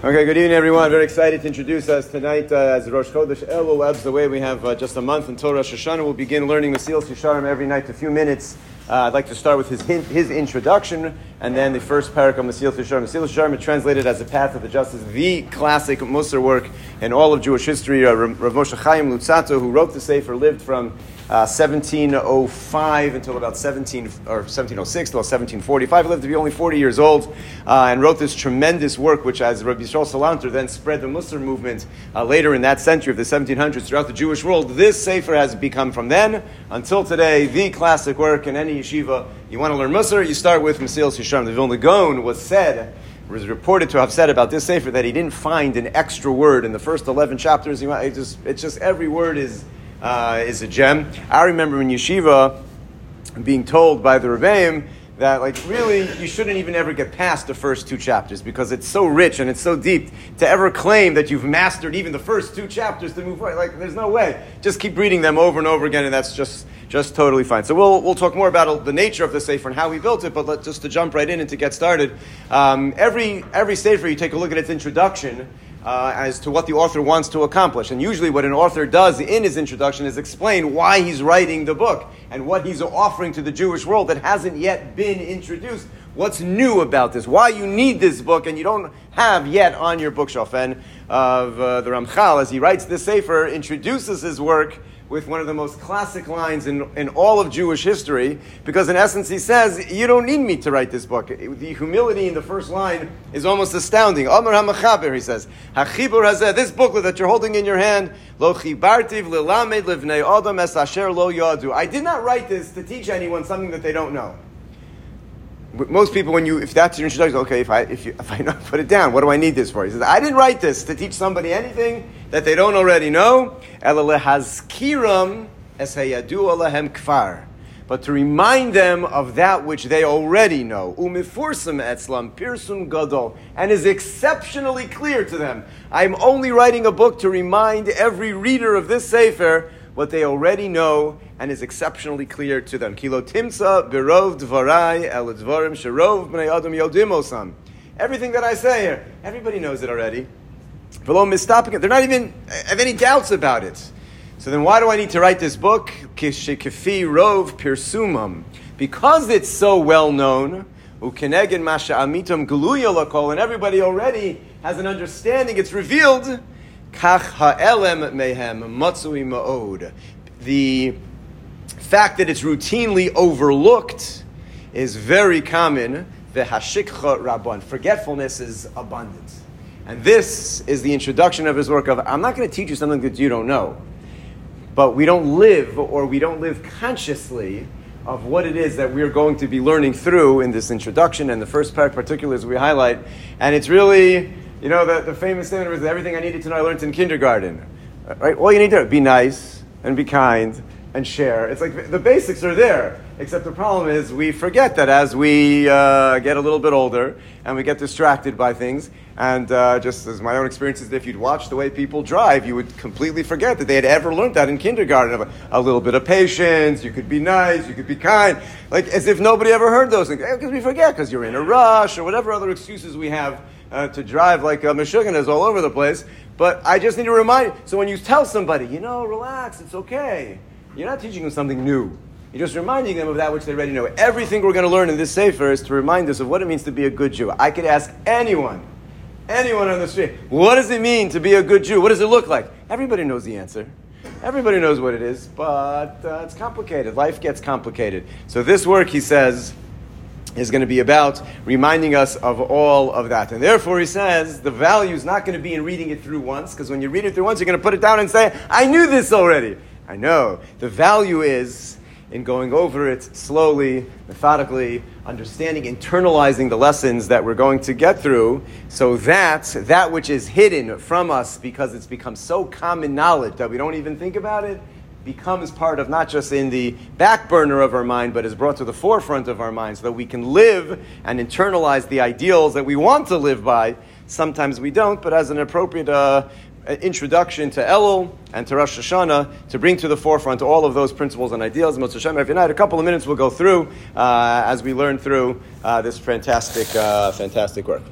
Okay, good evening, everyone. Very excited to introduce us tonight uh, as Rosh Chodesh Elul ebbs away. We have uh, just a month until Rosh Hashanah. We'll begin learning Mesilas Yesharim every night, a few minutes. Uh, I'd like to start with his his introduction, and then the first parak of Mesilas Yesharim. Mesilas Yesharim is translated as the Path of the Justice, the classic Musar work in all of Jewish history. Uh, Rav Moshe Chaim Luzzatto, who wrote the Sefer, lived from 1705 uh, until about 17 or 1706 till 1745. He lived to be only 40 years old uh, and wrote this tremendous work, which, as Rabbi Yisrael Salanter then spread the Musar movement uh, later in that century of the 1700s throughout the Jewish world. This sefer has become from then until today the classic work in any yeshiva. You want to learn Musar, you start with Mesilas Yesharim. The Vilna Gaon was said was reported to have said about this sefer that he didn't find an extra word in the first 11 chapters. It just, it's just every word is uh, is a gem. I remember in yeshiva being told by the Rebbeim that like really you shouldn't even ever get past the first two chapters because it's so rich and it's so deep to ever claim that you've mastered even the first two chapters to move forward. Like there's no way. Just keep reading them over and over again, and that's just just totally fine. So we'll we'll talk more about the nature of the sefer and how we built it, but let, just to jump right in and to get started. Um, every every sefer you take a look at its introduction uh, as to what the author wants to accomplish. And usually, what an author does in his introduction is explain why he's writing the book and what he's offering to the Jewish world that hasn't yet been introduced. What's new about this? Why you need this book and you don't have yet on your bookshelf. And of uh, the Ramchal, as he writes this sefer, introduces his work with one of the most classic lines in, in all of Jewish history, because in essence he says, You don't need me to write this book. The humility in the first line is almost astounding. Amar HaMachaber, he says, HaChibur Hazeh, this booklet that you're holding in your hand, Lo chibartiv lilamed livnei adam es asher lo yadu. I did not write this to teach anyone something that they don't know most people, when you, if that's your introduction, okay, if I, if, you, if I know, put it down, what do I need this for? He says, I didn't write this to teach somebody anything that they don't already know. kfar. But to remind them of that which they already know. Umifursum etzlam pirsum gadol. And is exceptionally clear to them. I'm only writing a book to remind every reader of this Sefer what they already know and is exceptionally clear to them. Kilo timsa birov dvarai el dvarim sharov bnei adam yodimosam. Everything that I say here, everybody knows it already. They're not even have any doubts about it. So then, why do I need to write this book? Kishikefi rov because it's so well known. Ukenegin masha amitam gluya and everybody already has an understanding. It's revealed. Kach ha'elem mehem ma'od. The fact that it's routinely overlooked is very common. The hashikcha rabban. Forgetfulness is abundant. And this is the introduction of his work of, I'm not going to teach you something that you don't know. But we don't live, or we don't live consciously, of what it is that we're going to be learning through in this introduction and the first part particulars we highlight. And it's really you know, the, the famous statement was everything I needed to know I learned in kindergarten. Right? All you need to do, be nice and be kind and share. It's like the basics are there, except the problem is we forget that as we uh, get a little bit older and we get distracted by things. And uh, just as my own experience is, if you'd watch the way people drive, you would completely forget that they had ever learned that in kindergarten. A, a little bit of patience, you could be nice, you could be kind, like as if nobody ever heard those things. Because we forget, because you're in a rush or whatever other excuses we have uh, to drive like a Meshuggah is all over the place. But I just need to remind you. So when you tell somebody, you know, relax, it's okay, you're not teaching them something new. You're just reminding them of that which they already know. Everything we're going to learn in this Sefer is to remind us of what it means to be a good Jew. I could ask anyone, anyone on the street, what does it mean to be a good Jew? What does it look like? Everybody knows the answer. Everybody knows what it is, but uh, it's complicated. Life gets complicated. So this work, he says, is going to be about reminding us of all of that. And therefore, he says the value is not going to be in reading it through once, because when you read it through once, you're going to put it down and say, I knew this already. I know. The value is in going over it slowly, methodically, understanding, internalizing the lessons that we're going to get through, so that that which is hidden from us because it's become so common knowledge that we don't even think about it becomes part of not just in the back burner of our mind, but is brought to the forefront of our mind so that we can live and internalize the ideals that we want to live by. Sometimes we don't, but as an appropriate uh, introduction to Elul and to Rosh Hashanah to bring to the forefront all of those principles and ideals. Most Hashem, every night, a couple of minutes we'll go through uh, as we learn through uh, this fantastic, uh, fantastic work.